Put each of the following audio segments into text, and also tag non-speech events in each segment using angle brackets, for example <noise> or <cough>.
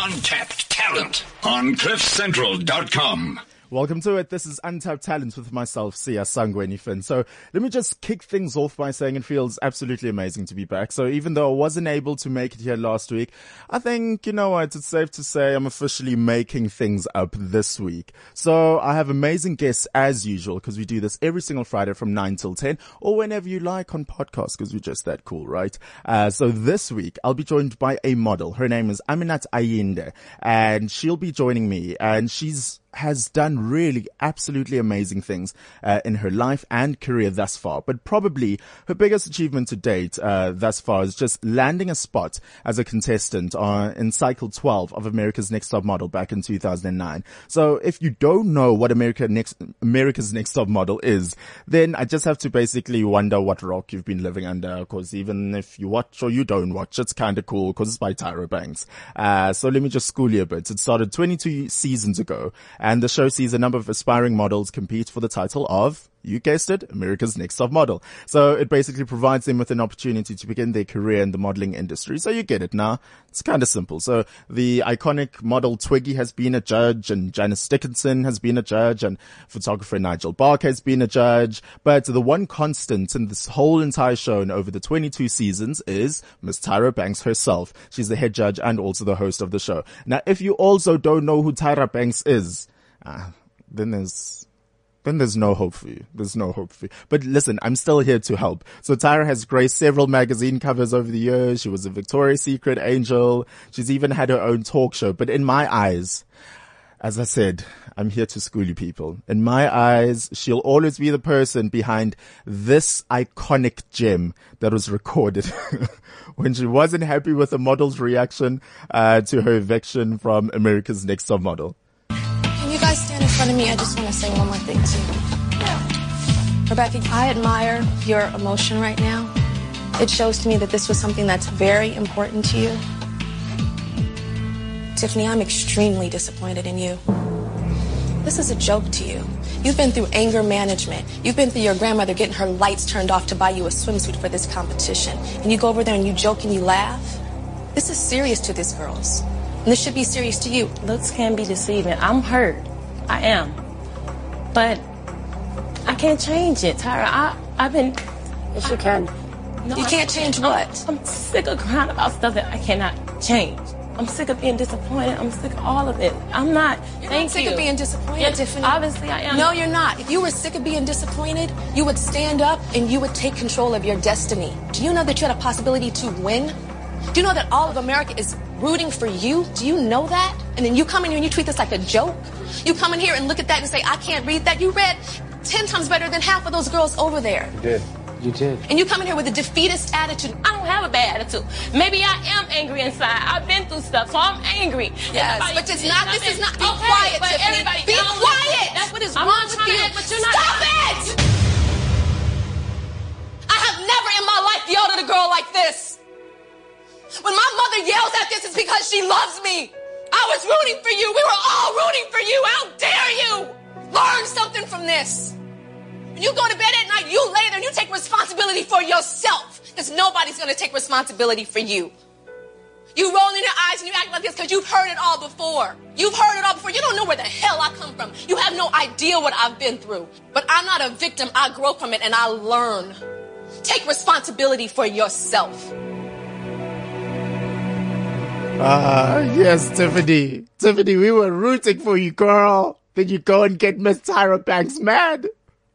Untapped talent on CliffCentral.com. Welcome to it. This is Untapped Talents with myself, Siya Sangweni Finn. So let me just kick things off by saying it feels absolutely amazing to be back. So even though I wasn't able to make it here last week, I think, you know what, it's safe to say I'm officially making things up this week. So I have amazing guests as usual because we do this every single Friday from 9 till 10 or whenever you like on podcast because we're just that cool, right? Uh, so this week I'll be joined by a model. Her name is Aminat Ayinde and she'll be joining me and she's has done really absolutely amazing things uh, in her life and career thus far. But probably her biggest achievement to date uh, thus far is just landing a spot as a contestant on, in cycle 12 of America's Next Top Model back in 2009. So if you don't know what America Next America's Next Top Model is, then I just have to basically wonder what rock you've been living under. Because even if you watch or you don't watch, it's kind of cool because it's by Tyra Banks. Uh, so let me just school you a bit. It started 22 seasons ago and the show sees a number of aspiring models compete for the title of you guessed it, America's Next Top Model. So it basically provides them with an opportunity to begin their career in the modeling industry. So you get it now. It's kind of simple. So the iconic model Twiggy has been a judge and Janice Dickinson has been a judge and photographer Nigel Barker has been a judge. But the one constant in this whole entire show and over the 22 seasons is Miss Tyra Banks herself. She's the head judge and also the host of the show. Now, if you also don't know who Tyra Banks is, uh, then there's then there's no hope for you. There's no hope for you. But listen, I'm still here to help. So Tyra has graced several magazine covers over the years. She was a Victoria's Secret angel. She's even had her own talk show. But in my eyes, as I said, I'm here to school you people. In my eyes, she'll always be the person behind this iconic gem that was recorded <laughs> when she wasn't happy with the model's reaction uh, to her eviction from America's Next Top Model guys stand in front of me, I just want to say one more thing to you. Rebecca, I admire your emotion right now. It shows to me that this was something that's very important to you. Tiffany, I'm extremely disappointed in you. This is a joke to you. You've been through anger management. You've been through your grandmother getting her lights turned off to buy you a swimsuit for this competition. And you go over there and you joke and you laugh. This is serious to these girls. And this should be serious to you. Looks can be deceiving. I'm hurt. I am. But I can't change it, Tyra. I, I've been. Yes, you can. No, you can't change what? I'm, I'm sick of crying about stuff that I cannot change. I'm sick of being disappointed. I'm sick of all of it. I'm not. You're thank not sick you. of being disappointed, Tiffany. Obviously, I am. No, you're not. If you were sick of being disappointed, you would stand up and you would take control of your destiny. Do you know that you had a possibility to win? Do you know that all of America is rooting for you? Do you know that? And then you come in here and you treat this like a joke? You come in here and look at that and say, I can't read that. You read 10 times better than half of those girls over there. You did. You did. And you come in here with a defeatist attitude. I don't have a bad attitude. Maybe I am angry inside. I've been through stuff, so I'm angry. Yes, everybody, but it's not. This is not. Be okay, quiet, but Tiffany. Everybody be quiet. That's what is I'm wrong with you. But you're not. Stop it! I have never in my life yelled at a girl like this. When my mother yells at this, it's because she loves me. I was rooting for you. We were all rooting for you. How dare you? Learn something from this. When you go to bed at night, you lay there and you take responsibility for yourself because nobody's going to take responsibility for you. You roll in your eyes and you act like this because you've heard it all before. You've heard it all before. You don't know where the hell I come from. You have no idea what I've been through. But I'm not a victim. I grow from it and I learn. Take responsibility for yourself. Ah, yes, Tiffany. Tiffany, we were rooting for you, girl. Then you go and get Miss Tyra Banks mad.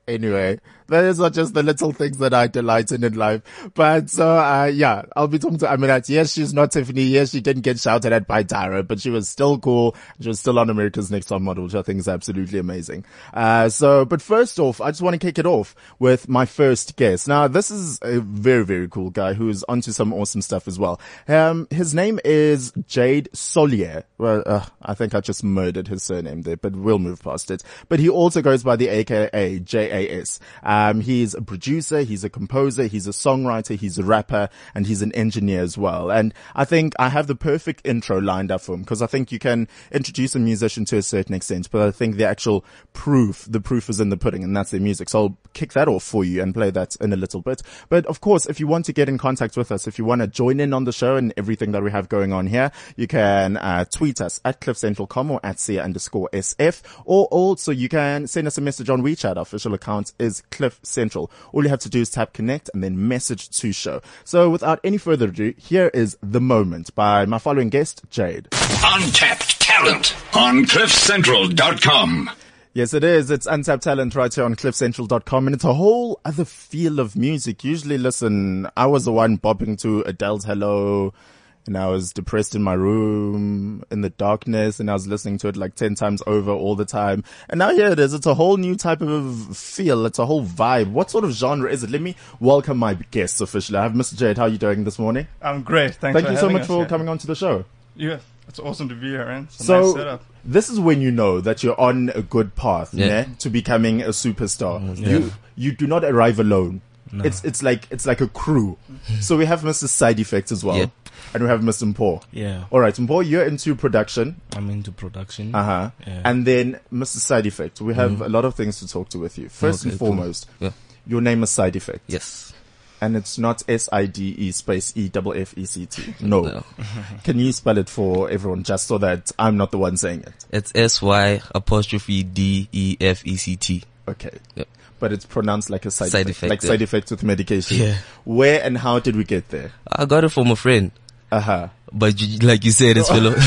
Anyway, those are just the little things that I delight in in life. But so, uh, yeah, I'll be talking to Aminat. Yes, she's not Tiffany. Yes, she didn't get shouted at by Tyra, but she was still cool. She was still on America's Next Top Model, which I think is absolutely amazing. Uh, so, but first off, I just want to kick it off with my first guest. Now, this is a very, very cool guy who's onto some awesome stuff as well. Um, his name is Jayd Solier. Well, uh, I think I just murdered his surname there, but we'll move past it. But he also goes by the AKA JAS. Um, he's a producer, he's a composer, he's a songwriter, he's a rapper, and he's an engineer as well. And I think I have the perfect intro lined up for him because I think you can introduce a musician to a certain extent, but I think the actual proof, the proof is in the pudding and that's their music. So I'll kick that off for you and play that in a little bit. But of course, if you want to get in contact with us, if you want to join in on the show and everything that we have going on here, you can uh, tweet us at cliffcentral.com or at Siya underscore SF, or also you can send us a message on WeChat. Our official account is Cliff Central. All you have to do is tap connect and then message to show. So without any further ado, here is The Moment by my following guest, Jayd. Untapped talent on cliffcentral.com. Yes, it is. It's Untapped Talent right here on cliffcentral.com and it's a whole other feel of music. Usually, listen, I was the one bopping to Adele's Hello and I was depressed in my room in the darkness and I was listening to it like 10 times over all the time. And now here it is. It's a whole new type of feel. It's a whole vibe. What sort of genre is it? Let me welcome my guests officially. I have Mr. Jayd. How are you doing this morning? I'm great. Thanks Thank for you so much us for here. coming on to the show. Yeah, it's awesome to be here, man. It's a So nice setup. this is when you know that you're on a good path, Yeah. yeah, to becoming a superstar. Mm, you you do not arrive alone. It's it's like it's like a crew. <laughs> so we have Mr. Side Effect as well, Yep. And we have Mr. Mpo. Yeah, All right, Mpo, you're into production, I'm into production. uh huh, Yeah. and then Mr. Side Effect. We have a lot of things to talk to with you. First and Okay, cool. foremost, Yeah. your name is Side Effect, Yes. and it's not S I D E space E double F E C T. No, <laughs> No. <laughs> can you spell it for everyone, just so that I'm not the one saying it? It's S Y apostrophe D E F E C T. Okay. Yep. But it's pronounced like a side, Side effect, effect, like yeah. side effects with medication. Yeah. Where and how did we get there? I got it from a friend, Uh huh. but you, like you said, it's fellow. <laughs>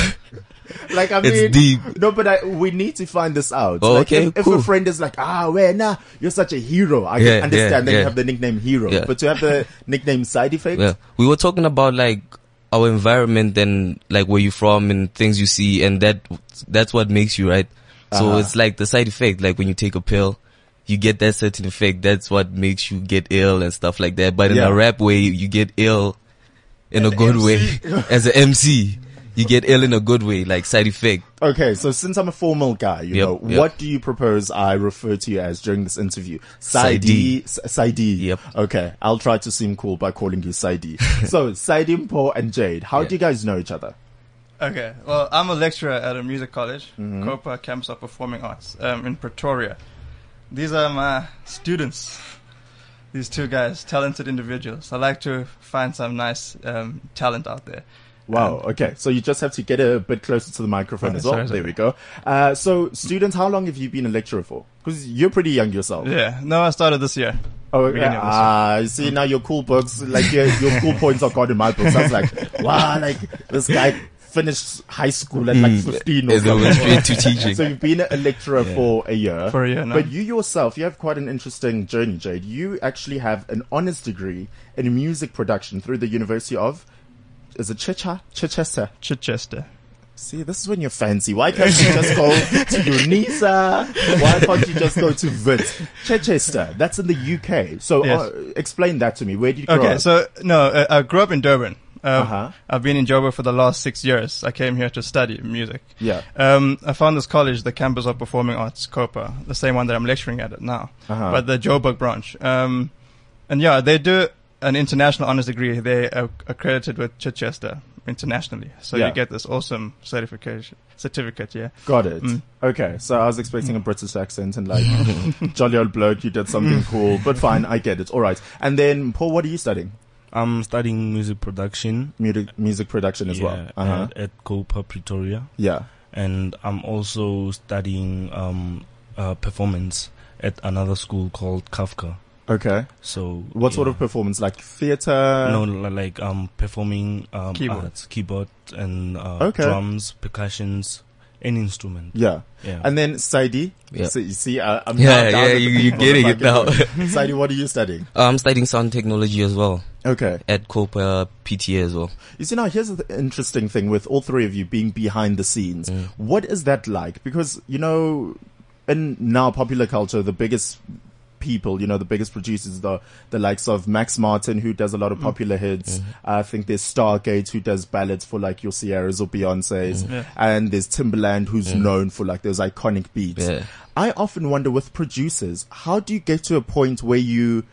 Like I <laughs> mean, It's deep. no, but I, we need to find this out. Oh, like, okay, if, if a friend is like, ah, well, nah, you're such a hero. I Yeah, can understand. yeah, then you have the nickname hero, Yeah. but to have the <laughs> nickname side effect, yeah. We were talking about like our environment and like where you're from and things you see, and that that's what makes you right. So Uh-huh. it's like the side effect. Like when you take a pill, you get that certain effect. That's what makes you get ill and stuff like that. But in Yeah. a rap way, you get ill in An <laughs> a good MC. way. As an MC, you get ill in a good way, like side effect. Okay, so since I'm a formal guy, you Yep, know, yep. what do you propose I refer to you as during this interview? Saidi. Saidi. Yep. Okay, I'll try to seem cool by calling you Saidi. <laughs> so, Saidi, Mpo, and Jayd, how Yeah. do you guys know each other? Okay, well, I'm a lecturer at a music college, Mm-hmm. Copa Campus of Performing Arts, um, in Pretoria. These are my students. These two guys, talented individuals. I like to find some nice um, talent out there. Wow. Okay. So you just have to get a bit closer to the microphone as well. sorry, sorry. There we go. Uh, so students, how long have you been a lecturer for? Because you're pretty young yourself. Yeah, no, I started this year. Oh, okay. beginning of this Ah, you see now your cool books, like your, your cool points are gone in my books. I was like, <laughs> wow, like this guy finished high school at like 15 or And something. straight to <laughs> teaching. So you've been a lecturer for a year. For a year now. But you yourself, you have quite an interesting journey, Jayd. You actually have an honors degree in music production through the University of, is it Chicha? Chichester? Chichester. See, this is when you're fancy. Why can't you just go to UNISA? Why can't you just go to VIT? Chichester, that's in the UK. So Yes. uh, explain that to me. Where did you grow Okay, up? so no, uh, I grew up in Durban. Uh, Uh-huh. I've been in Joburg for the last six years. I came here to study music. Yeah. Um, I found this college, the Campus of Performing Arts, COPA, the same one that I'm lecturing at it now, Uh-huh. but the Joburg branch. Um, and yeah, they do an international honors degree. They are accredited with Chichester internationally, so Yeah. you get this awesome certification certificate. Yeah. Got it. Mm. Okay, so I was expecting a British accent and like, <laughs> jolly old bloke, you did something <laughs> cool, but fine, I get it. All right. And then, Paul, what are you studying? I'm studying music production. Music, music production as well. Uh-huh. at, at Copa Pretoria, Yeah. and I'm also studying um, uh, performance at another school called Kafka. Okay. So, What sort of performance? Like theater? no, like um, performing um, Keyboard. arts, keyboard and uh, Okay. drums, percussions, any instrument. Yeah. Yeah. And then Saidi? Yeah. So you see, uh, I'm Yeah, now yeah, you- you're getting it now. can- Saidi, what are you studying? <laughs> I'm studying sound technology as well Okay. at Copa PTA as well. You see, now here's the interesting thing with all three of you being behind the scenes. Mm. What is that like? Because, you know, in now popular culture, the biggest people, you know, the biggest producers, the, the likes of Max Martin, who does a lot of mm. popular hits. Mm-hmm. I think there's Stargate, who does ballads for like your Ciaras or Beyonce's. Mm-hmm. And there's Timbaland, who's mm. known for like those iconic beats. Yeah. I often wonder with producers, how do you get to a point where you,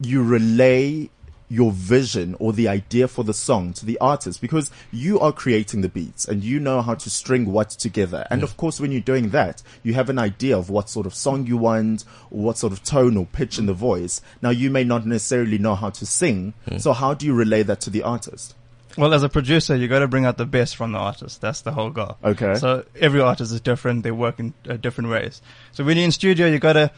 you relay your vision or the idea for the song to the artist because you are creating the beats and you know how to string what together. And of course, when you're doing that, you have an idea of what sort of song you want or what sort of tone or pitch in the voice. Now, you may not necessarily know how to sing. Hmm. So how do you relay that to the artist? Well, as a producer, you got to bring out the best from the artist. That's the whole goal. Okay. So every artist is different. They work in uh, different ways. So when you're in studio, you got to,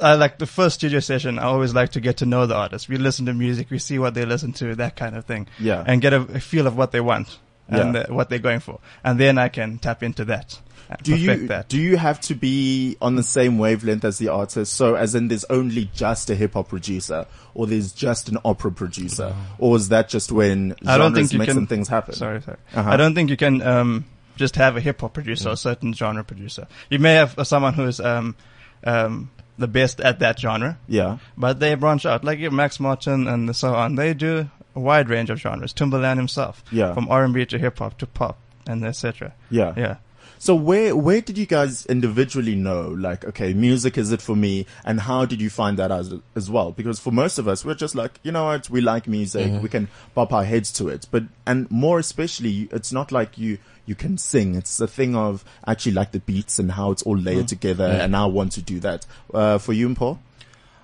I like the first studio session, I always like to get to know the artist. We listen to music, we see what they listen to, that kind of thing. Yeah. And get a, a feel of what they want and Yeah. uh, what they're going for. And then I can tap into that. do you that. do you have to be on the same wavelength as the artist? So, as in, there's only just a hip hop producer, or there's just an opera producer, or is that just when I don't think you mix can- things happen? Sorry, sorry. Uh-huh. I don't think you can um, just have a hip hop producer or a certain genre producer. You may have someone who is um, um, the best at that genre, Yeah. but they branch out. Like Max Martin and so on. They do a wide range of genres. Timbaland himself, Yeah. from R and B to hip hop to pop and etc. Yeah. Yeah. So where where did you guys individually know like okay music is it for me? And how did you find that as as well? Because for most of us we're just like you know what? We like music. We can pop our heads to it. But and more especially it's not like you you can sing. It's a thing of actually like the beats and how it's all layered together and I want to do that. Uh, for you and Paul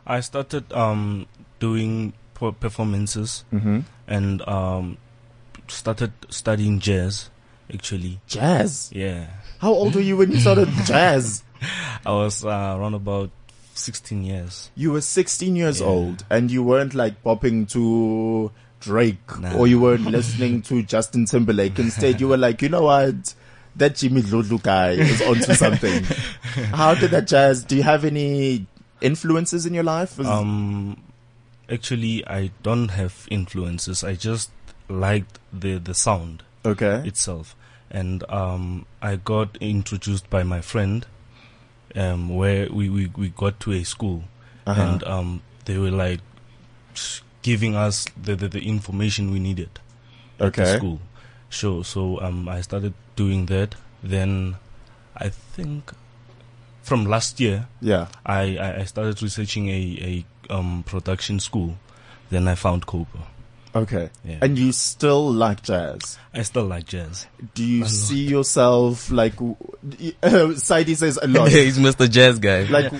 I started um, doing per- performances and um, started studying jazz. Actually, jazz yeah, how old were you when you started <laughs> jazz I was uh, around about 16 years. you were 16 years Yeah. old and you weren't like popping to Drake Nah. or you weren't listening to Justin Timberlake. Instead, you were like, you know what? That Jimmy Lulu guy is onto <laughs> something. How did that jazz? Do you have any influences in your life? Um, actually, I don't have influences. I just liked the the sound okay. itself, and um, I got introduced by my friend, um, where we, we, we got to a school, Uh-huh. and um, they were like giving us the, the, the information we needed at the school. So so um, I started doing that. Then I think from last year Yeah. I, I, I started researching a, a um, production school. Then I found Copa. Okay. Yeah. And you still like jazz? I still like jazz. Do you see yourself like, w- uh, <laughs> Saidi says a lot. <laughs> He's Mr. Jazz guy. like,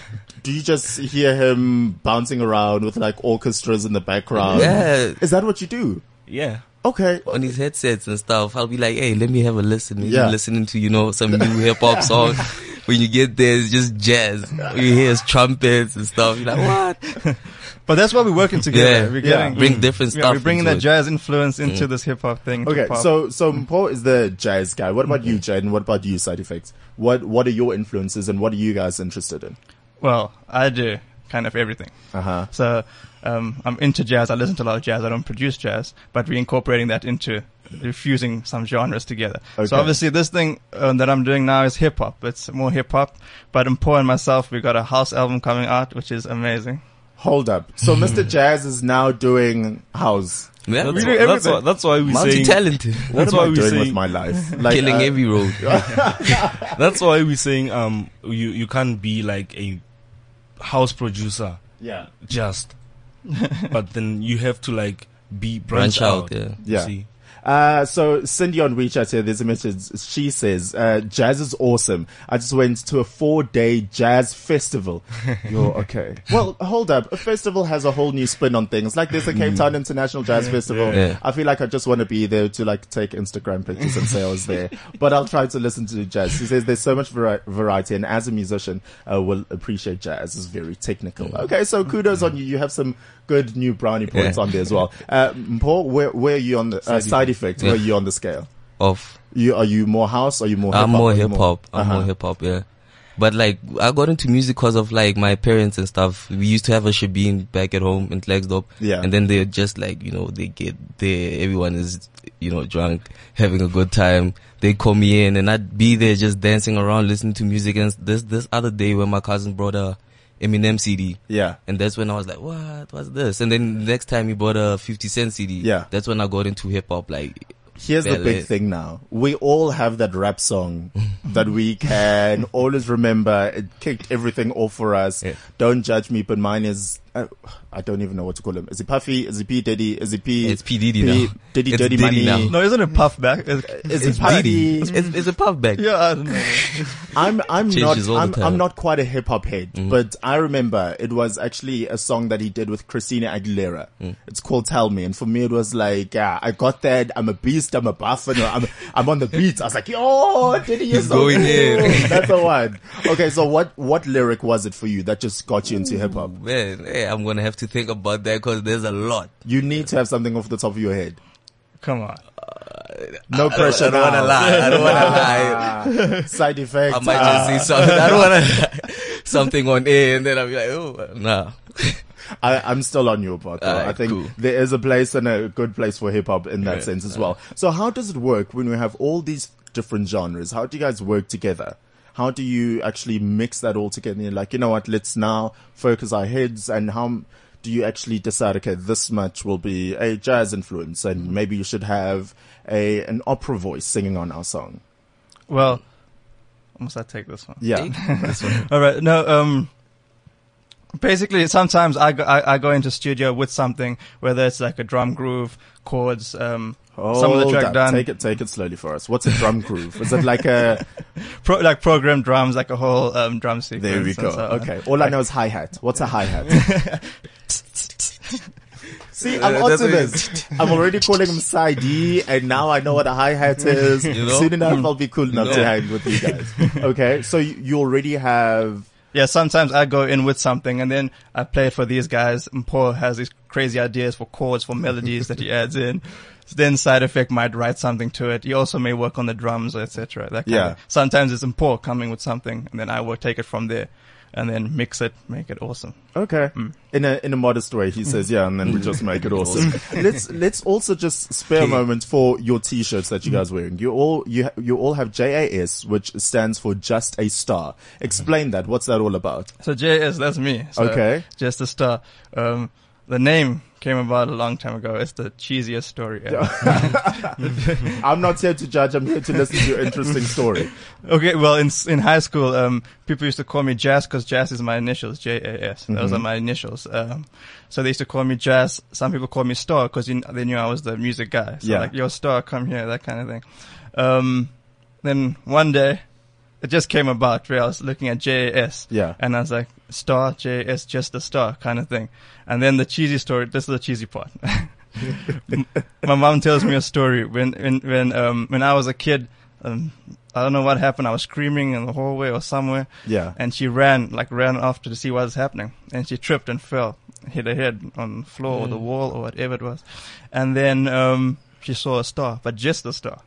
do you just hear him bouncing around with like orchestras in the background? yeah, Is that what you do? Yeah. Okay. on his headsets and stuff. I'll be like, hey, let me have a listen. Maybe Yeah. listening to, you know, some new hip hop song. <laughs> When you get there, it's just jazz. <laughs> You hear trumpets and stuff. You're like, what? <laughs> But that's why we're working together. Yeah. We're Yeah. getting, Bring different yeah, stuff. we're bringing that it. jazz influence into this hip hop thing. to Okay, pop. so so Paul is the jazz guy. What about you, Jaden? What about you, Side Effects? What what are your influences and what are you guys interested in? well, I do kind of everything. Uh huh. So um, I'm into jazz. I listen to a lot of jazz. I don't produce jazz, but we're incorporating that into fusing some genres together. Okay. So obviously, this thing um, that I'm doing now is hip hop. It's more hip hop. But in Paul and myself, we got a house album coming out, which is amazing. Hold up. So <laughs> Mr. Jazz is now doing house. Yeah, That's, do why, that's, why, that's why we saying multi-talented. <laughs> What That's am why I we doing saying with my life? Like, Killing uh, every road. <laughs> that's why we saying um you you can't be like a house producer Yeah. just but then you have to like be branch, Branch out, yeah. Yeah. See? Uh, so Cindy on WeChat here, there's a message. She says, uh, jazz is awesome. I just went to a four day jazz festival. <laughs> You're okay. Well, hold up. A festival has a whole new spin on things. Like there's a Cape Town International Jazz Festival. Yeah. I feel like I just want to be there to like take Instagram pictures and say I was there. <laughs> But I'll try to listen to jazz. She says there's so much vari- variety and as a musician, uh, will appreciate jazz. It's very technical. Okay. So kudos on you. You have some good new brownie points Yeah. on there as well. <laughs> Uh, Paul, where, where are you on the uh, Side side effect? Yeah. Where are you on the scale? Of You are you more house? Or are you more? I'm hip-hop? more hip hop. I'm Uh-huh. more hip hop, yeah. But like, I got into music because of like my parents and stuff. We used to have a Shebeen back at home in Klerksdorp. Yeah. And then they're just like, you know, they get there, everyone is, you know, drunk, having a good time. They call me in and I'd be there just dancing around, listening to music. And this, this other day when my cousin brought a Eminem CD. Yeah. And that's when I was like, what? What's this? And then next time he bought a 50 Cent CD. Yeah. That's when I got into hip hop. Like, Here's the big thing now. We all have that rap song <laughs> that we can always remember. It kicked everything off for us. Yeah. Don't judge me, but mine is, uh, I don't even know what to call him. Is it Puffy? Is it P Diddy? Is it P? It's P. Diddy now. Diddy It's Dirty Diddy Money. now. No, isn't it puff back? It's, Is it Puffy? Diddy. It's, it's, it's a puff back. yeah, I don't know. <laughs> I'm I'm not Changes all I'm. I'm not quite a hip hop head, but I remember it was actually a song that he did with Christina Aguilera. It's called "Tell Me," and for me it was like, yeah, I got that. I'm a beast. I'm a buffalo. I'm I'm on the beat. I was like, yo, Diddy is He's so going cool. in. That's the one. Okay, so what what lyric was it for you that just got you into hip hop? Man, hey, I'm gonna have to think about that because there's a lot. You need to have something off the top of your head. Come on. No pressure. I don't wanna lie. I don't wanna <laughs> lie. Side effect. I might ah. just see something. I don't wanna <laughs> <laughs> something on air and then I'll be like, oh, nah. I, I'm still on your part. Though. Alright, I think cool. there is a place and a good place for hip hop in that Yeah. sense as well. So how does it work when we have all these different genres? How do you guys work together? How do you actually mix that all together? And you're like, you know what? Let's now focus our heads and how do you actually decide? Okay, this much will be a jazz influence, and maybe you should have a an opera voice singing on our song. Well, must I take this one? Yeah, <laughs> All right. No. Um. Basically, sometimes I go, I, I go into studio with something, whether it's like a drum groove, chords, um, some of the Hold track up. done, Take it, take it slowly for us. What's a drum groove? Is it like a? <laughs> pro, like programmed drums, like a whole um, drum sequence. There we go. so. Okay. All I know is hi hat. What's a hi hat? <laughs> See, I'm Uh, onto that's this. <laughs> I'm already calling him side and now I know what a hi hat is. You know? Soon enough, I'll be cool enough to know? hang with you guys. Okay, so you, you already have. Yeah, sometimes I go in with something and then I play it for these guys. And Paul has these crazy ideas for chords, for melodies that he adds in. Then side effect might write something to it. He also may work on the drums, etc. That kind Yeah. Of. Sometimes it's Paul coming with something, and then I will take it from there, and then mix it, make it awesome. Okay. Mm. In a in a modest way, he mm. says, yeah, and then we just make it <laughs> awesome. let's let's also just spare a moment for your t-shirts that you mm. guys are wearing. You all you you all have JAS, which stands for Just a Star. Explain that. What's that all about? So JAS, that's me. So Okay. Just a star. Um, the name came about a long time ago. It's the cheesiest story ever. <laughs> I'm not here to judge. I'm here to listen to your interesting story. <laughs> Okay, well, in in high school, um, people used to call me Jazz because Jazz is my initials, J A S. Those are my initials. Um, so they used to call me Jazz. Some people call me Star because they knew I was the music guy. So Yeah. like, yo, Star, come here, that kind of thing. Um, then one day, it just came about where I was looking at J A S. Yeah. And I was like, Star, J S, just a star kind of thing. And then the cheesy story. This is the cheesy part. <laughs> my mom tells me a story when when when um when I was a kid. Um, I don't know what happened. I was screaming in the hallway or somewhere, Yeah. and she ran like ran after to see what was happening, and she tripped and fell, hit her head on the floor or the wall or whatever it was, and then um she saw a star, but just a star.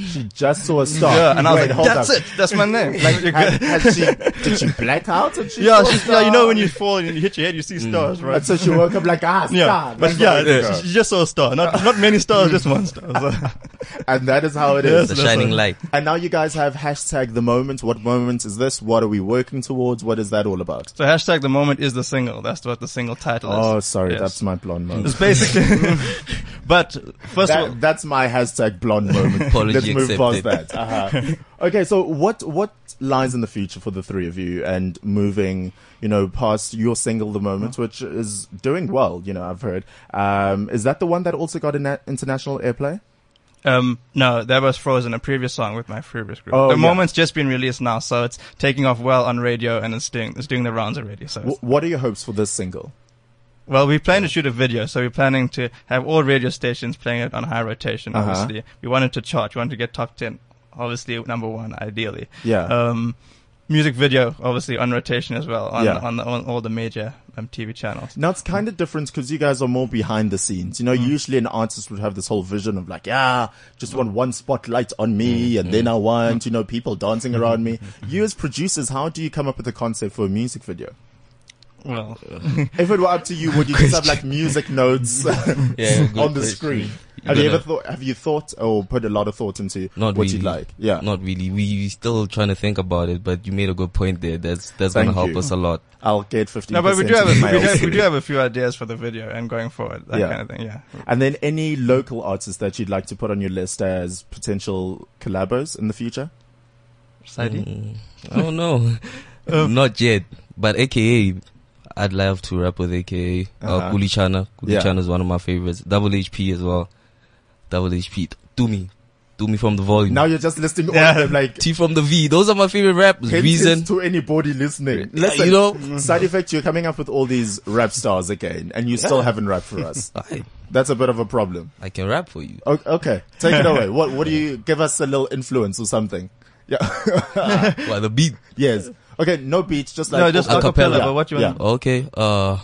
She just saw a star. Yeah, and I was Wait, like, hold that's up. it, that's my name. <laughs> Like, you Had, got- had she, did she <laughs> black out? And she yeah, saw a she's, yeah, you know when you fall and you hit your head, you see stars, right? And so she woke up like, ah, <laughs> star. yeah, but That's yeah, what she, she just saw a star. Not not many stars, just one star. So. And that is how it is. Yes, the shining light. And now you guys have hashtag the moment. What moment is this? What are we working towards? What is that all about? So hashtag the moment is the single. That's what the single title is. Oh, sorry, Yes. that's my blonde moment. It's basically, but first of all, that's my hashtag blonde moment. Apology Let's move past that. Uh-huh. <laughs> okay, so what what lies in the future for the three of you and moving, you know, past your single the moment, which is doing well. You know, I've heard. Um, is that the one that also got an international airplay? um, no, that was Frozen, a previous song with my previous group. Oh, the yeah. moment's just been released now, so it's taking off well on radio and it's doing it's doing the rounds already. So, W- what are your hopes for this single? Well, we plan to shoot a video, so we're planning to have all radio stations playing it on high rotation. Uh-huh. Obviously, we wanted to chart, we wanted to get top ten. Obviously, number one, ideally. Yeah. Um, music video, obviously on rotation as well on Yeah. on, the, on all the major um, TV channels. Now it's kind of different because you guys are more behind the scenes. You know, Mm. usually an artist would have this whole vision of like, yeah, just want one spotlight on me Mm. and then I want, you know, people dancing around me. <laughs> You as producers, how do you come up with a concept for a music video? Well, If it were up to you, would you just have like music notes <laughs> Yeah, <laughs> on the question. screen? Have you gonna- ever thought? Have you thought or put a lot of thought into Not what really. you'd like? Yeah. Not really. We still trying to think about it, but you made a good point there. That's that's Thank gonna help you. us a lot. I'll get fifteen. No, but we do have a, we, do, we do have a few ideas for the video and going forward, that Yeah. kind of thing. Yeah. And then any local artists that you'd like to put on your list as potential collabos in the future? Saidi? Mm, I don't know. <laughs> Not yet, but AKA, I'd love to rap with AKA. Uh, Uh-huh. Kuli Chana. Kuli Yeah. Is one of my favorites. Double HP as well. Double HP. Do me. Do me from the volume. Now you're just listing all Yeah. of them like T from the V. Those are my favorite raps. hints Reason. to anybody listening. Listen, you know- side effect, you're coming up with all these rap stars again, and you still haven't rapped for us. <laughs> I, That's a bit of a problem. I can rap for you. O- Okay, take it <laughs> away. What What do you give us a little influence or something? Yeah. <laughs> Well, the beat. yes. Okay. No beats. Just like no, just a cappella. acapella. But what you Yeah. want? Okay. Uh,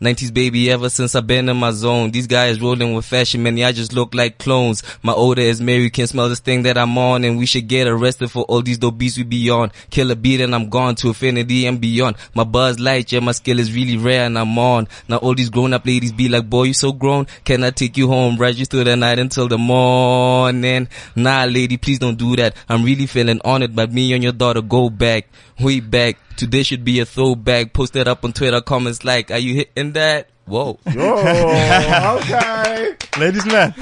90s baby, ever since I've been in my zone. These guys rolling with fashion, man, y'all just look like clones. My odor is Mary, can smell this thing that I'm on, and we should get arrested for all these dope beats we be on. Kill a beat and I'm gone to infinity and beyond. My buzz light, yeah, my skill is really rare and I'm on. Now all these grown up ladies be like, boy, you so grown. Can I take you home, ride you through the night until the morning? Nah, lady, please don't do that. I'm really feeling honored by me and your daughter go back, way back. Today should be a throwback. Post it up on Twitter, comments like, are you hitting that? Whoa. Oh, okay. <laughs> Ladies man.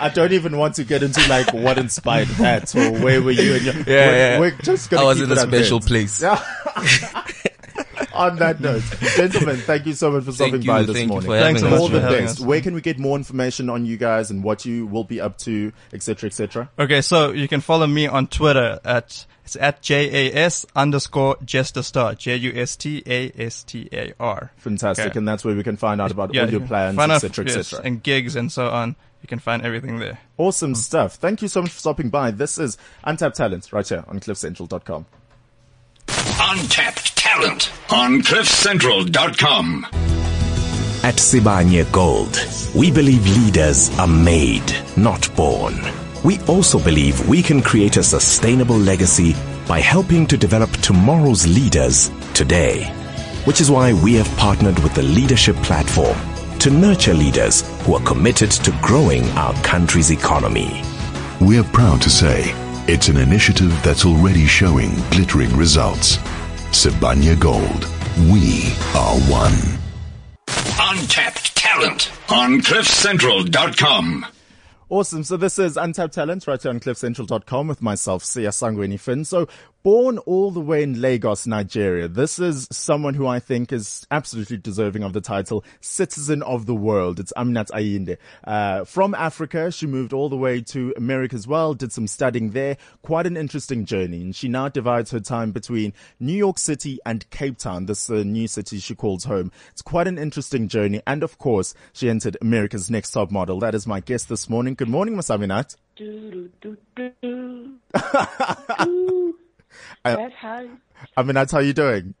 I don't even want to get into like what inspired that or where were you and your, Yeah, we're, yeah. we're just gonna I was keep in a special that. place. <laughs> On that note, gentlemen, thank you so much for stopping by this thank you morning. for Thanks having so All much us. the for best. Where can we get more information on you guys and what you will be up to, etc., etc.? Okay, so you can follow me on Twitter at it's at JAS underscore JustAStar. J U S T A S T A R. Fantastic, Okay. and that's where we can find out about Yeah, all your plans, find out- etc., yes, etc. and gigs and so on. You can find everything there. Awesome hmm. stuff. Thank you so much for stopping by. This is Untapped Talent right here on CliffCentral.com. Untapped talent on CliffCentral.com. At Sibanye Gold, we believe leaders are made, not born. We also believe we can create a sustainable legacy by helping to develop tomorrow's leaders today. Which is why we have partnered with the Leadership Platform to nurture leaders who are committed to growing our country's economy. We're proud to say it's an initiative that's already showing glittering results. Sibanye Gold. We are one. Untapped talent on CliffCentral.com. Awesome. So this is Untapped Talent right here on CliffCentral.com with myself, Siya Sangweni Finn. So born all the way in Lagos, Nigeria. This is someone who I think is absolutely deserving of the title Citizen of the World. It's Aminat Ayinde. Uh, from Africa, she moved all the way to America as well, did some studying there. Quite an interesting journey. And she now divides her time between New York City and Cape Town. This is uh, new city she calls home. It's quite an interesting journey. And of course, she entered America's Next Top Model. That is my guest this morning. Good morning, Miss Aminat. <laughs> That's how. I mean, that's how you're doing.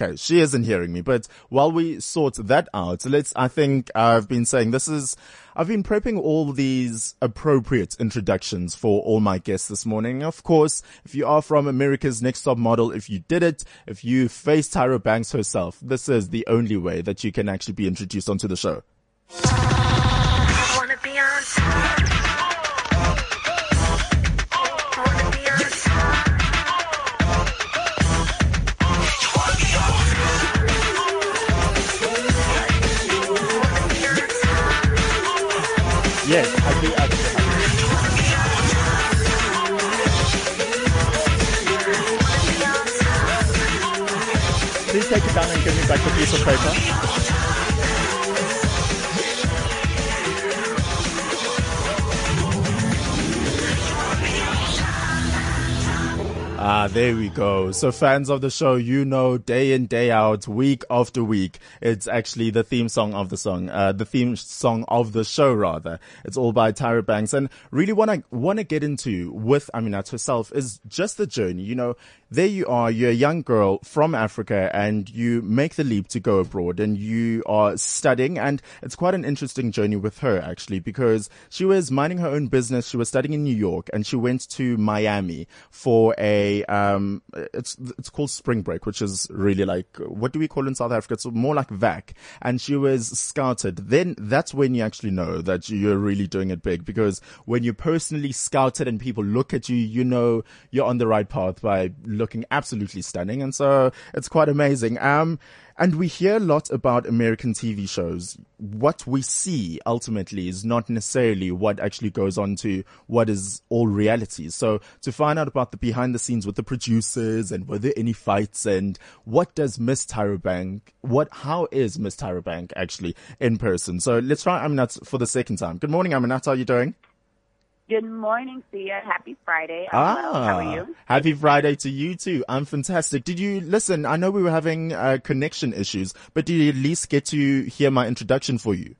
Okay, she isn't hearing me, but while we sort that out, let's, I think I've been saying this is, I've been prepping all these appropriate introductions for all my guests this morning. Of course, if you are from America's Next Top Model, if you did it, if you face Tyra Banks herself, this is the only way that you can actually be introduced onto the show. Take it down and give me back the piece of paper. Ah, there we go. So fans of the show, you know, day in, day out, week after week, it's actually the theme song of the song, uh, the theme song of the show rather. It's all by Tyra Banks. And really what I want to get into with Aminat herself is just the journey. You know, there you are, you're a young girl from Africa and you make the leap to go abroad and you are studying and it's quite an interesting journey with her actually because she was minding her own business. She was studying in New York and she went to Miami for a um, it's it's called Spring Break, which is really like what do we call in South Africa? It's more like VAC, and she was scouted. Then that's when you actually know that you're really doing it big because when you're personally scouted and people look at you, you know you're on the right path by looking absolutely stunning, and so it's quite amazing. Um, and we hear a lot about American TV shows. What we see ultimately is not necessarily what actually goes on to what is all reality. So to find out about the behind the scenes with the producers and were there any fights and what does Miss Tyra Bank, what, how is Miss Tyra Bank actually in person? So let's try Aminat for the second time. Good morning, Aminat. How are you doing? Good morning, Siya. Happy Friday. I'm well. How are you? Ah, Happy Friday to you too. I'm fantastic. Did you listen? I know we were having uh, connection issues, but did you at least get to hear my introduction for you?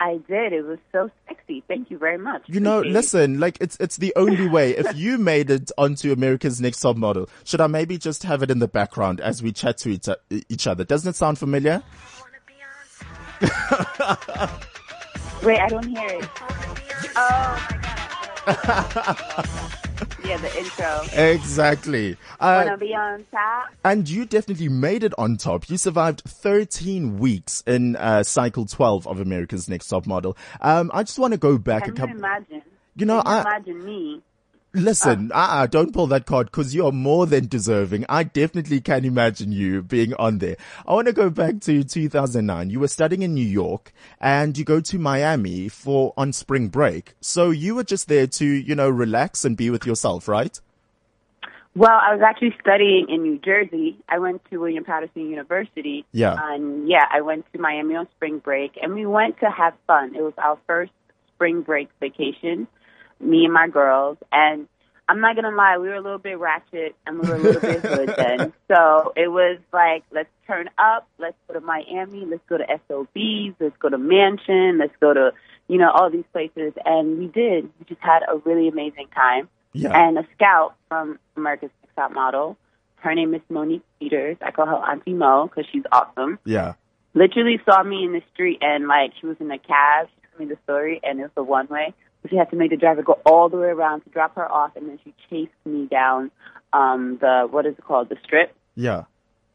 I did. It was so sexy. Thank you very much. You know, Appreciate it. listen, like it's it's the only way. If <laughs> you made it onto America's Next Top Model, should I maybe just have it in the background as we chat to each, each other? Doesn't it sound familiar? Wait, I don't hear it. <laughs> Oh my god. <laughs> yeah, the intro. Exactly. Uh, Wanna be on top? and you definitely made it on top. You survived 13 weeks in uh, cycle 12 of America's Next Top Model. Um, I just want to go back Can a you couple. imagine? You know, Can you I- imagine me. Listen, ah. uh-uh, don't pull that card because you're more than deserving. I definitely can imagine you being on there. I want to go back to 2009. You were studying in New York and you go to Miami for on spring break. So you were just there to, you know, relax and be with yourself, right? Well, I was actually studying in New Jersey. I went to William Paterson University. Yeah. And yeah, I went to Miami on spring break and we went to have fun. It was our first spring break vacation, me and my girls. And I'm not going to lie, we were a little bit ratchet and we were a little bit hood <laughs> then. So it was like, let's turn up, let's go to Miami, let's go to SOBs, let's go to Mansion, let's go to, you know, all these places. And we did. We just had a really amazing time Yeah. and a scout from America's Next Top Model. Her name is Monique Peters. I call her Auntie Mo because she's awesome. Yeah. Literally saw me in the street and like she was in a cab. She told me the story and it was a one way. She had to make the driver go all the way around to drop her off, and then she chased me down um the what is it called the strip. Yeah.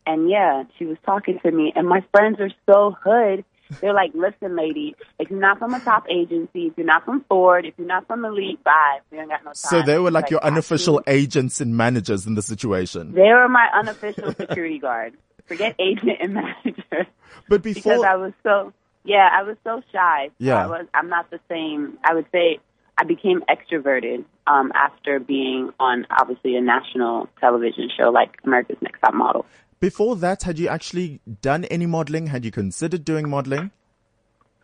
And yeah, she was talking to me, and my friends are so hood. They're like, listen, lady, if you're not from a top agency, if you're not from Ford, if you're not from Elite, bye. We don't got no time. So they were like She's your unofficial agents and managers in the situation. They were my unofficial security guard. Forget agent and manager. But before because I was so yeah, I was so shy. Yeah. I was I'm not the same. I would say I became extroverted um after being on obviously a national television show like America's Next Top Model. before that, had you actually done any modeling? Had you considered doing modeling?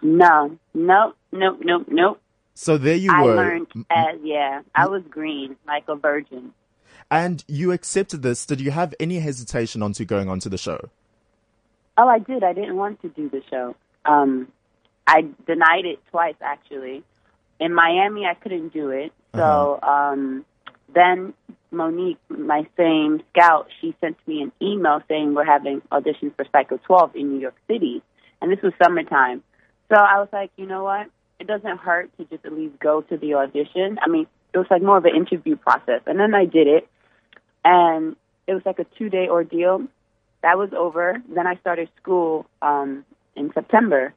No, nope, nope, nope, nope. So there you I were. I learned as yeah, I was green like a virgin. And you accepted this. Did you have any hesitation onto going onto the show? Oh, I did. I didn't want to do the show. Um, I denied it twice actually. In Miami, I couldn't do it. So um, then Monique, my same scout, she sent me an email saying we're having auditions for Cycle 12 in New York City, and this was summertime. So I was like, you know what? It doesn't hurt to just at least go to the audition. I mean, it was like more of an interview process, and then I did it, and it was like a two day ordeal. That was over. Then I started school um, in September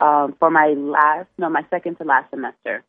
um, for my last, no, my second to last semester.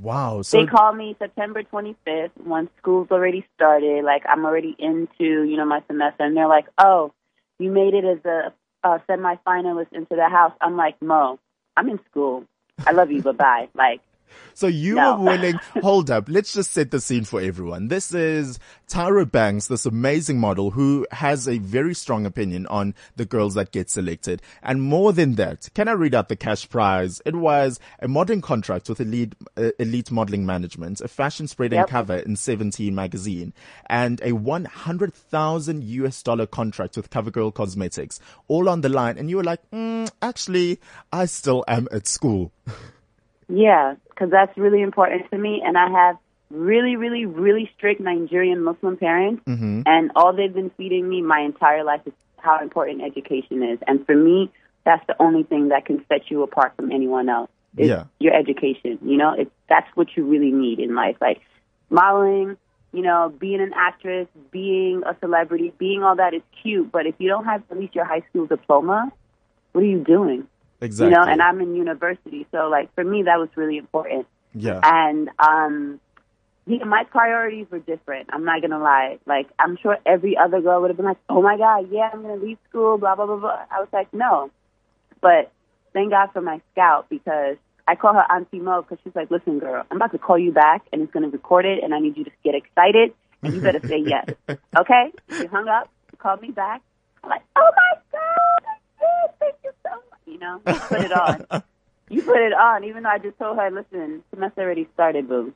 Wow. So they called me September 25th once school's already started. Like I'm already into, you know, my semester, and they're like, "Oh, you made it as a, a semi-finalist into the house." I'm like, "Mo, I'm in school. I love you, <laughs> but bye." Like, <laughs> So you No. were willing, <laughs> hold up, let's just set the scene for everyone. This is Tyra Banks, this amazing model who has a very strong opinion on the girls that get selected. And more than that, can I read out the cash prize? It was a modeling contract with Elite, uh, Elite Modeling Management, a fashion spread and Yep. cover in 17 magazine, and a 100,000 US dollar contract with CoverGirl Cosmetics, all on the line. And you were like, mm, actually, I still am at school. <laughs> yeah, because that's really important to me, and I have really, really, really strict Nigerian Muslim parents, Mm-hmm. and all they've been feeding me my entire life is how important education is. And for me, that's the only thing that can set you apart from anyone else. Is Yeah. your education. You know, it's that's what you really need in life. Like modeling, you know, being an actress, being a celebrity, being all that is cute. But if you don't have at least your high school diploma, what are you doing? Exactly. You know, and I'm in university, so like for me that was really important. yeah. And um yeah, my priorities were different. I'm not gonna lie. Like I'm sure every other girl would have been like, "Oh my god, yeah, I'm gonna leave school." Blah blah blah blah. I was like, no. But thank God for my scout because I call her Auntie Mo because she's like, "Listen, girl, I'm about to call you back and it's gonna record it, and I need you to get excited and you better say yes, <laughs> okay?" She hung up, called me back. I'm like, "Oh my god, I did. Thank you so much." You know, you put it on. <laughs> You put it on, even though I just told her, "Listen, semester already started, boo."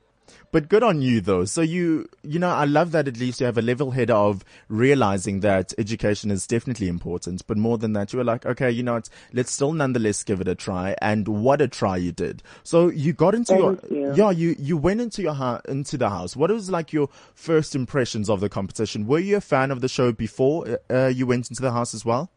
But good on you though. So you, you know, I love that at least you have a level head of realizing that education is definitely important. But more than that, you were like, okay, you know what, let's still nonetheless give it a try. And what a try you did. So you got into Thank your, you. yeah, you, you went into your, hou- into the house. What was like your first impressions of the competition? Were you a fan of the show before uh, you went into the house as well?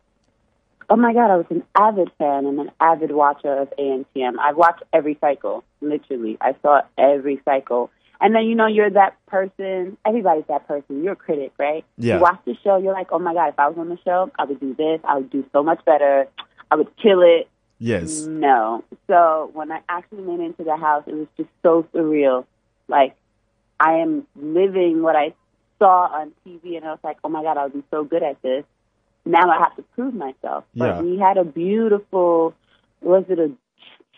Oh my god, I was an avid fan and an avid watcher of ANTM. I've watched every cycle, literally. I saw every cycle. And then you know you're that person. Everybody's that person. You're a critic, right? Yeah. You watch the show. You're like, oh my god, if I was on the show, I would do this. I would do so much better. I would kill it. Yes. No. So when I actually went into the house, it was just so surreal. Like I am living what I saw on TV, and I was like, oh my god, I would be so good at this. Now I have to prove myself. Yeah. But we had a beautiful, was it a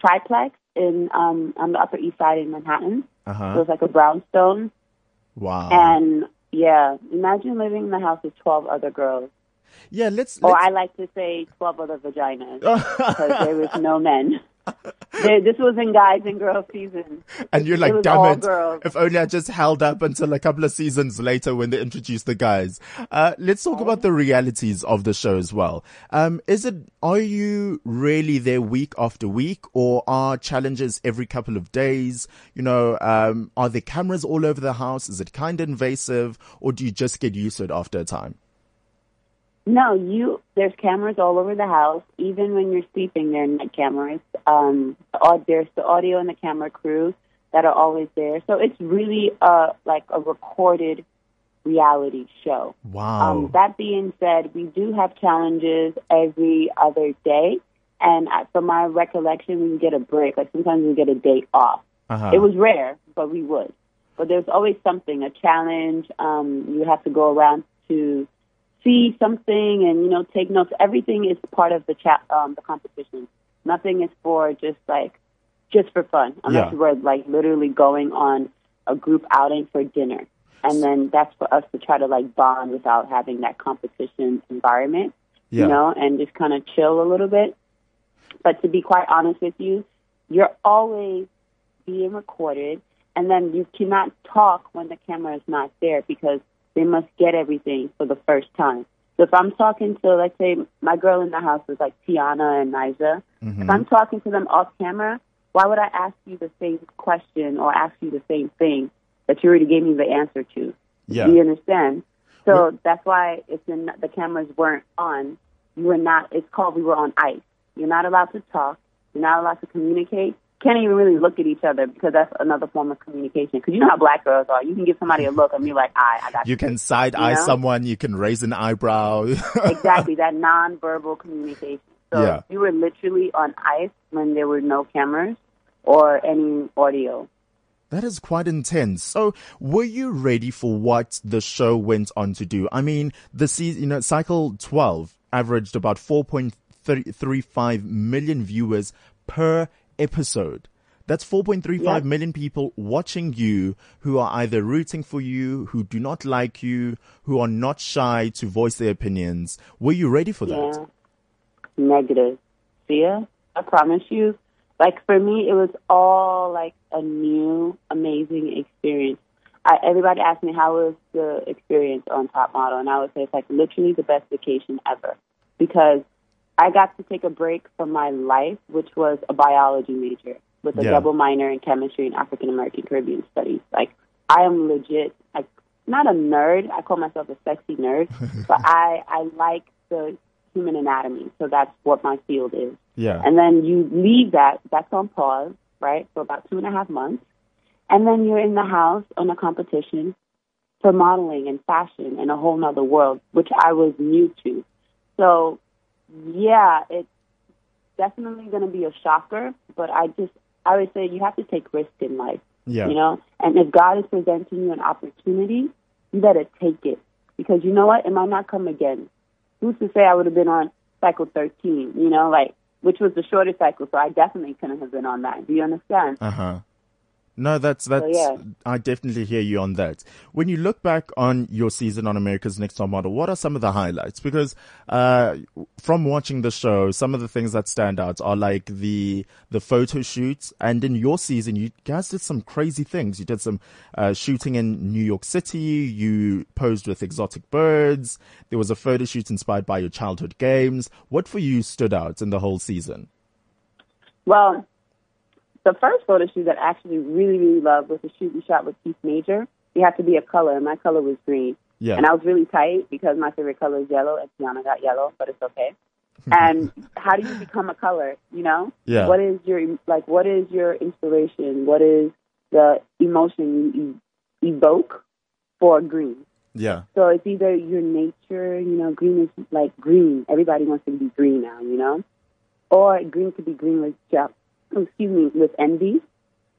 triplex in um on the Upper East Side in Manhattan? Uh It was like a brownstone, Wow. and yeah, imagine living in the house with twelve other girls. Yeah, let's, Or let's I like to say twelve other vaginas <laughs> because there was no men. There, this was in guys and girls season. And you're like, was damn it. girls. If only I just held up until a couple of seasons later when they introduced the guys. Uh, let's talk about the realities of the show as well. Um, is it, are you really there week after week or are challenges every couple of days? You know, um, are there cameras all over the house? Is it kind of invasive or do you just get used to it after a time? No, you. There's cameras all over the house. Even when you're sleeping, there are night cameras. Um, there's the audio and the camera crew that are always there. So it's really uh like a recorded reality show. Wow. Um, that being said, we do have challenges every other day, and from my recollection, we get a break. Like sometimes we get a day off. Uh-huh. It was rare, but we would. But there's always something, a challenge. Um, you have to go around to see something and you know take notes. Everything is part of the chat, um, the competition. Nothing is for just like just for fun, unless Yeah. we're like literally going on a group outing for dinner, and then that's for us to try to like bond without having that competition environment Yeah. you know, and just kind of chill a little bit. But to be quite honest with you, you're always being recorded, and then you cannot talk when the camera is not there because they must get everything for the first time. So if I'm talking to, let's say, my girl in the house is like Teyona and Nijah, if mm-hmm. I'm talking to them off camera, why would I ask you the same question or ask you the same thing that you already gave me the answer to? Yeah. Do you understand? So that's why if you're the cameras weren't on, you were not. It's called we were on ice. You're not allowed to talk. You're not allowed to communicate. Can't even really look at each other because that's another form of communication. Because you know how black girls are. You can give somebody a look and be like, "I, I got you." You can side eye You know? someone, you can raise an eyebrow. <laughs> exactly that nonverbal communication. So Yeah. you were literally on ice when there were no cameras or any audio. That is quite intense. So, were you ready for what the show went on to do? I mean, the season, you know, cycle 12 averaged about 4.35 million viewers per episode. That's 4.35 Yeah. million people watching you who are either rooting for you, who do not like you, who are not shy to voice their opinions. Were you ready for that? Yeah. Negative. Siya, I promise you. Like for me, it was all like a new, amazing experience. I, everybody asked me how was the experience on Top Model, and I would say it's like literally the best vacation ever because I got to take a break from my life, which was a biology major with a Yeah. double minor in chemistry and African American Caribbean studies. Like I am legit, like not a nerd. I call myself a sexy nerd, <laughs> but I I like the human anatomy, so that's what my field is. Yeah. And then you leave that, that's on pause, right, for about two and a half months. And then you're in the house on a competition for modeling and fashion in a whole nother world, which I was new to. So, yeah, it's definitely going to be a shocker, but I just, I would say you have to take risk in life. Yeah. You know, and if God is presenting you an opportunity, you better take it because you know what? It might not come again. Who's to say I would have been on cycle 13, you know, like, which was the shortest cycle, so I definitely couldn't have been on that. Do you understand? Uh huh. No, that's that's. yeah. I definitely hear you on that. When you look back on your season on America's Next Top Model, what are some of the highlights? Because uh, from watching the show, some of the things that stand out are like the the photo shoots, and in your season, you guys did some crazy things. You did some uh, shooting in New York City. You posed with exotic birds. There was a photo shoot inspired by your childhood games. What for you stood out in the whole season? Well, the first photo shoot that I actually really, really loved was the shoot we shot with Keith Major. You have to be a color, and my color was green. Yeah. And I was really tight because my favorite color is yellow, and Teyona got yellow, but it's okay. <laughs> and how do you become a color? You know, Yeah. What is your like? What is your inspiration? What is the emotion you evoke for green? Yeah. So it's either your nature, you know, green is like green. Everybody wants to be green now, you know, or green could be green with jeff, excuse me, with envy.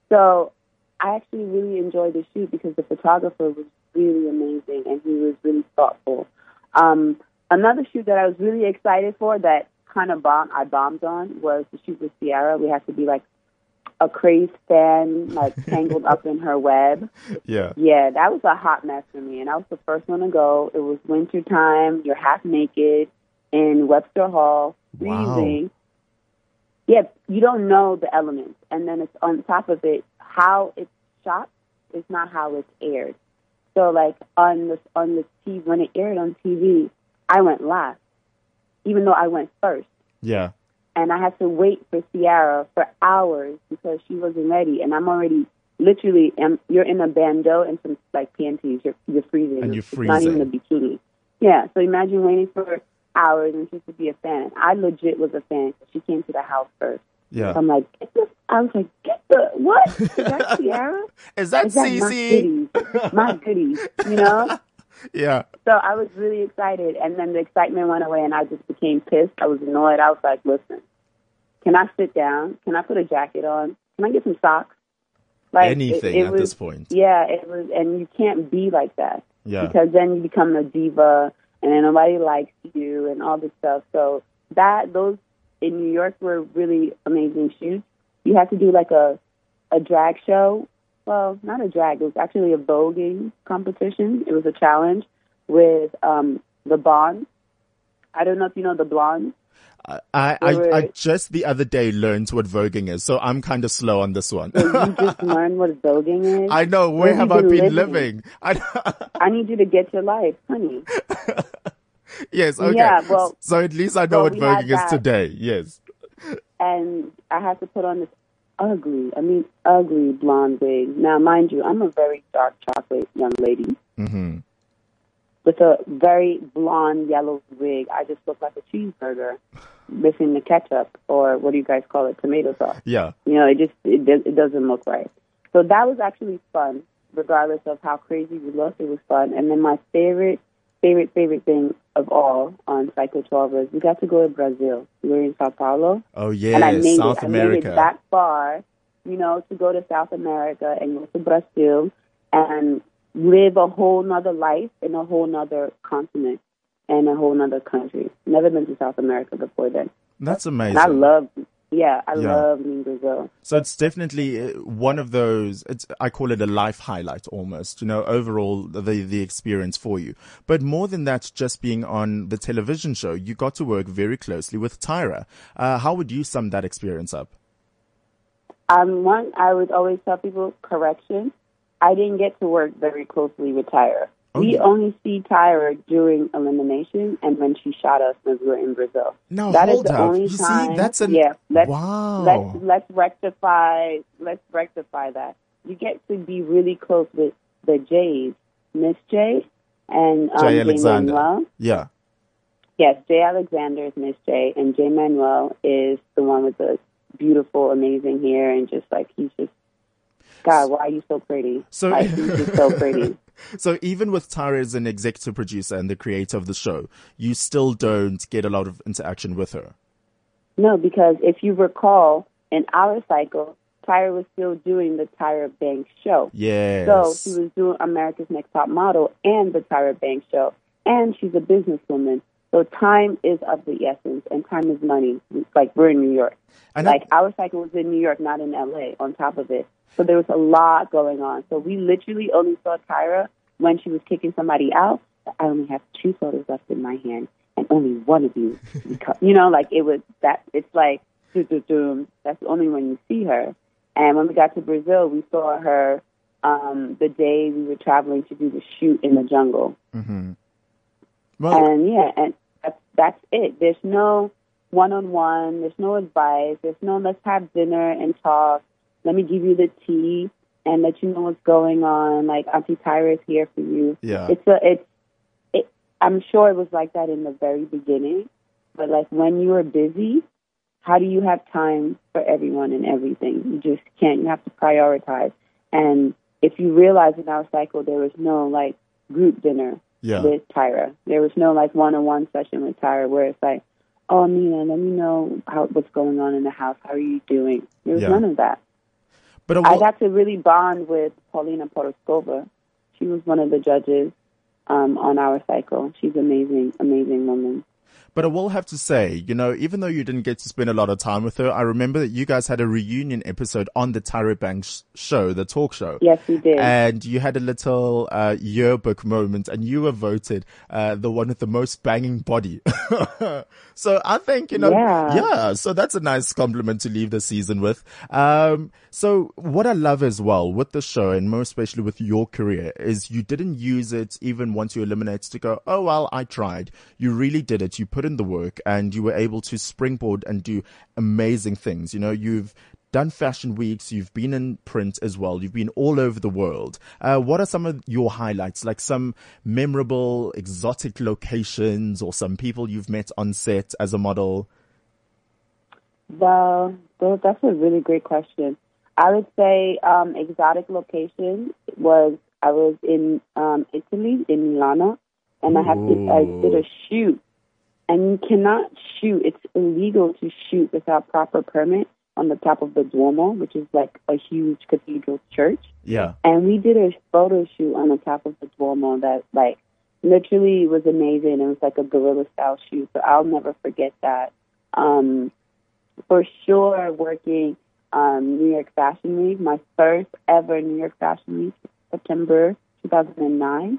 So I actually really enjoyed the shoot because the photographer was really amazing and he was really thoughtful. Um, another shoot that I was really excited for that kind of bomb I bombed on was the shoot with Ciara. We had to be like a crazed fan, like <laughs> tangled up in her web. Yeah. Yeah, that was a hot mess for me, and I was the first one to go. It was winter time. You're half naked in Webster Hall, Wow. Yeah, you don't know the elements, and then it's on top of it how it's shot is not how it's aired. So, like on the on the TV when it aired on TV, I went last, even though I went first Yeah. and I had to wait for Ciara for hours because she wasn't ready. And I'm already literally, am you're in a bandeau and some like panties. You're you're freezing. And you're freezing, It's not even a bikini. Yeah. So imagine waiting for hours and just to be a fan. I legit was a fan. She came to the house first. Yeah. So I'm like, get the, I was like, get the what? Is that <laughs> Ciara? Is that Is that my Cece? goodies? My goodies. You know. <laughs> Yeah. So I was really excited, and then the excitement went away, and I just became pissed. I was annoyed. I was like, "Listen, can I sit down? Can I put a jacket on? Can I get some socks?" Like it- Anything it at was- this point. Yeah, it was, and you can't be like that Yeah. because then you become a diva, and nobody likes you, and all this stuff. So that those in New York were really amazing shoots. You had to do like a a drag show. Well, not a drag. It was actually a voguing competition. It was a challenge with um, the Bonds. I don't know if you know the Blondes. I, I, I just the other day learned what voguing is, so I'm kind of slow on this one. So you just learned what voguing is. <laughs> I know. Where Where have I been living? living? I, <laughs> I need you to get your life, honey. <laughs> yes. Okay. Yeah, well- so at least I know well, what voguing is today. Yes. and I had to put on this ugly, I mean ugly blonde wig. Now, mind you, I'm a very dark chocolate young lady hmm with a very blonde yellow wig. I just look like a cheeseburger missing the ketchup or what do you guys call it, tomato sauce. Yeah. You know, it just it, it doesn't look right. So that was actually fun, regardless of how crazy we looked. It was fun. And then my favorite, favorite, favorite thing of all on cycle 12 was we got to go to Brazil. We were in Sao Paulo. Oh yeah, and I made South it. I made it that far, you know, to go to South America and go to Brazil and live a whole nother life in a whole nother continent and a whole nother country. Never been to South America before then. That's And amazing. I love, yeah, I Yeah. love Brazil. So it's definitely uh, one of those. It's I call it a life highlight almost. You know, overall the the experience for you. But more than that, just being on the television show, you got to work very closely with Tyra. Uh, how would you sum that experience up? Um, one, I would always tell people correction. I didn't get to work very closely with Tyra. Oh, we yeah. only see Tyra during elimination and when she shot us when we were in Brazil. No, That is hold the up. only You see, time. that's an- yeah. Let's, Wow. Let's let's rectify. Let's rectify that. You get to be really close with the Jays, Miss J, and um, Jay J Alexander. Manuel. Yeah. Yes, J Alexander is Miss J, and Jay Manuel is the one with the beautiful, amazing hair, and just like he's just God, why are you so pretty? So- like, so pretty. <laughs> So even with Tyra as an executive producer and the creator of the show, you still don't get a lot of interaction with her. No, because if you recall, in our cycle, Tyra was still doing the Tyra Banks show. Yes. So she was doing America's Next Top Model and the Tyra Banks show, and she's a businesswoman. So time is of the essence, and time is money. Like we're in New York. Like our cycle was in New York, not in LA. On top of it, so there was a lot going on. So we literally only saw Tyra when she was kicking somebody out. I only have two photos left in my hand, and only one of you, <laughs> because, you know, like it was that. It's like doo doo doo. That's only when you see her. And when we got to Brazil, we saw her um, the day we were traveling to do the shoot in the jungle. Mm-hmm. Well, And yeah, and that's it. There's no one on one. There's no advice. There's no let's have dinner and talk. Let me give you the tea and let you know what's going on. Like Auntie Tyra is here for you. Yeah. It's a it's it. I'm sure it was like that in the very beginning, but like when you are busy, how do you have time for everyone and everything? You just can't. You have to prioritize. And if you realize in our cycle there was no like group dinner Yeah. with Tyra. There was no like one on one session with Tyra where it's like, Oh Nina, let me know how what's going on in the house. How are you doing? There was Yeah. none of that. but I I got to really bond with Paulina Porizkova. She was one of the judges um, on our cycle. She's amazing, amazing woman. But I will have to say, you know, even though you didn't get to spend a lot of time with her, I remember that you guys had a reunion episode on the Tyra Banks show, the talk show. Yes, we did. And you had a little uh, yearbook moment, and you were voted uh, the one with the most banging body. <laughs> so I think you know, Yeah. So that's a nice compliment to leave the season with. Um, so what I love as well with the show, and more especially with your career, is you didn't use it even once you eliminated to go, oh well, I tried. You really did it. You put in the work, and you were able to springboard and do amazing things. You know, you've done fashion weeks, you've been in print as well, you've been all over the world. Uh, what are some of your highlights, like some memorable, exotic locations or some people you've met on set as a model? Well, that's a really great question. I would say um, exotic location was I was in um, Italy in Milano, and I have to I did a shoot, and you cannot shoot. It's illegal to shoot without proper permit on the top of the Duomo, which is like a huge cathedral church. Yeah. And we did a photo shoot on the top of the Duomo that like literally was amazing. It was like a guerrilla style shoot. So I'll never forget that. Um for sure working um New York Fashion Week, my first ever New York Fashion Week, September two thousand and nine,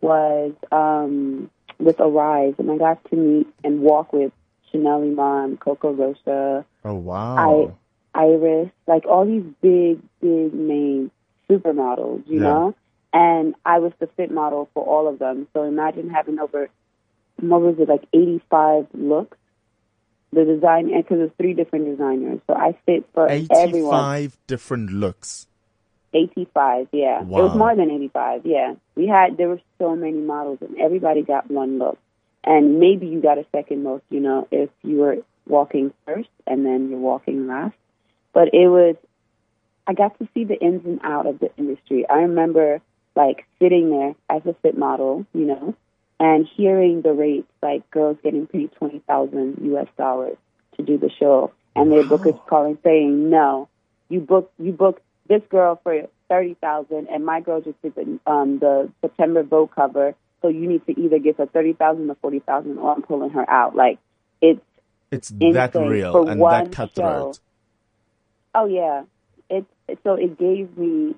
was um with Arise and I got to meet and walk with Chanel Iman, Coco Rocha, Oh wow. I, Iris, like all these big, big name supermodels, you Yeah. know? And I was the fit model for all of them. So imagine having over, what was it, like 85 looks? The design, because it's three different designers. So I fit for everyone. 85 different looks. 85, yeah. It was more than 85, yeah. We had, there were so many models and everybody got one look. And maybe you got a second look, you know, if you were walking first and then you're walking last. But it was, I got to see the ins and out of the industry. I remember like sitting there as a fit model, you know, and hearing the rates, like girls getting paid 20,000 US dollars to do the show. And their bookers calling saying, no, you book, you book this girl for 30,000 and my girl just did the, um, the September Vogue cover. So you need to either get her 30,000 or 40,000 or I'm pulling her out. Like it's, It's that real for and one that cutthroat. show. Oh yeah, it so it gave me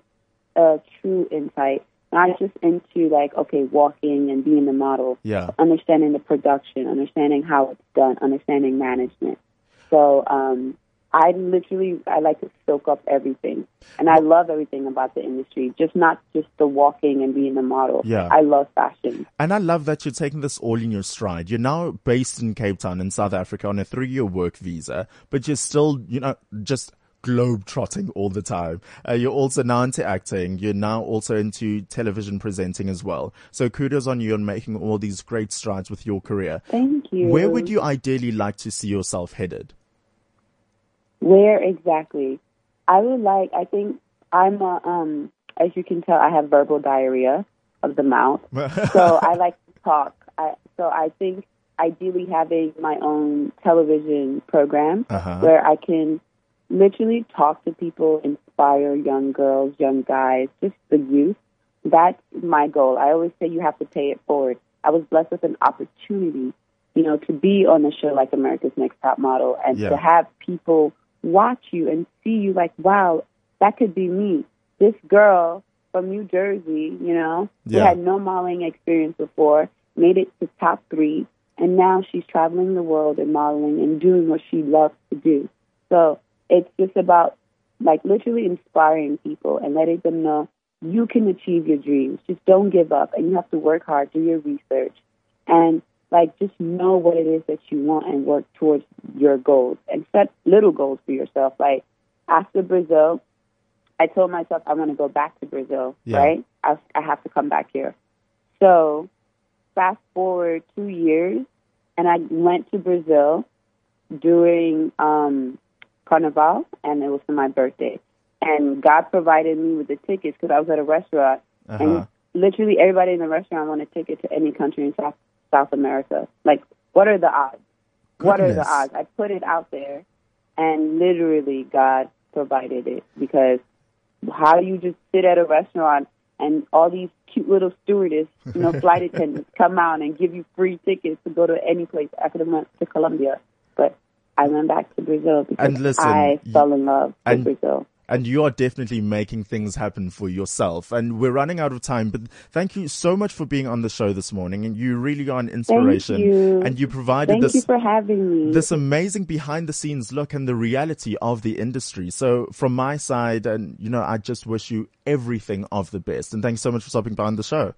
a true insight, not just into like okay, walking and being the model, Yeah. understanding the production, understanding how it's done, understanding management. So um, I literally I like to soak up everything, and I love everything about the industry, just not just the walking and being a model. Yeah. I love fashion. And I love that you're taking this all in your stride. You're now based in Cape Town in South Africa on a three year work visa, but you're still, you know, just globe trotting all the time. Uh, you're also now into acting. You're now also into television presenting as well. So kudos on you on making all these great strides with your career. Thank you. Where would you ideally like to see yourself headed? Where exactly? I would like, I think I'm a, um, as you can tell, I have verbal diarrhea of the mouth. <laughs> so I like to talk. I, so I think ideally having my own television program Uh-huh. where I can literally talk to people, inspire young girls, young guys, just the youth. That's my goal. I always say you have to pay it forward. I was blessed with an opportunity, you know, to be on a show like America's Next Top Model and Yeah. to have people watch you and see you like, wow, that could be me. This girl from New Jersey, you know, who had no modeling experience before, made it to top three, and now she's traveling the world and modeling and doing what she loves to do. So it's just about like literally inspiring people and letting them know you can achieve your dreams. Just don't give up and you have to work hard, do your research and like just know what it is that you want and work towards your goals and set little goals for yourself. Like after Brazil, I told myself I want to go back to Brazil, Yeah. right? I, I have to come back here. So fast forward two years, and I went to Brazil during um, Carnival, and it was for my birthday. And God provided me with the tickets because I was at a restaurant, Uh-huh. and literally everybody in the restaurant wanted a ticket to any country in South South America. Like, what are the odds? What are the odds? I put it out there, and literally God provided it because how do you just sit at a restaurant and all these cute little stewardess, you know, <laughs> flight attendants come out and give you free tickets to go to any place. I could have went to Colombia, but I went back to Brazil because listen, I fell in love with Brazil. And you are definitely making things happen for yourself. And we're running out of time, but thank you so much for being on the show this morning. And you really are an inspiration. Thank you. And you provided Thank this you for having me. this amazing behind the scenes look and the reality of the industry. So from my side, and you know, I just wish you everything of the best. And thanks so much for stopping by on the show.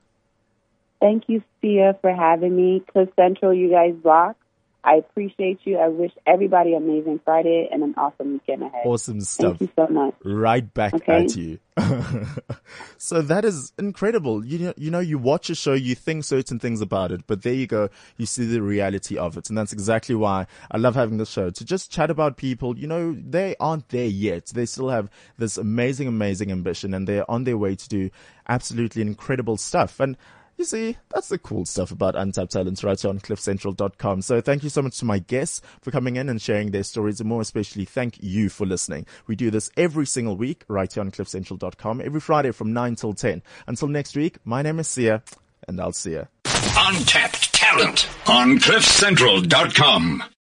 Thank you, Siya, for having me. Cliff Central, you guys rock. I appreciate you. I wish everybody an amazing Friday and an awesome weekend ahead. Awesome stuff. Thank you so much. Right back Okay. at you. <laughs> so that is incredible. You know, you know, you watch a show, you think certain things about it, but there you go. You see the reality of it. And that's exactly why I love having the show to just chat about people. You know, they aren't there yet. They still have this amazing, amazing ambition and they're on their way to do absolutely incredible stuff. And you see, that's the cool stuff about Untapped Talents right here on cliffcentral.com. So thank you so much to my guests for coming in and sharing their stories and more especially thank you for listening. We do this every single week right here on cliffcentral.com every Friday from 9 till 10. Until next week, my name is Siya and I'll see you. Untapped talent on cliffcentral.com.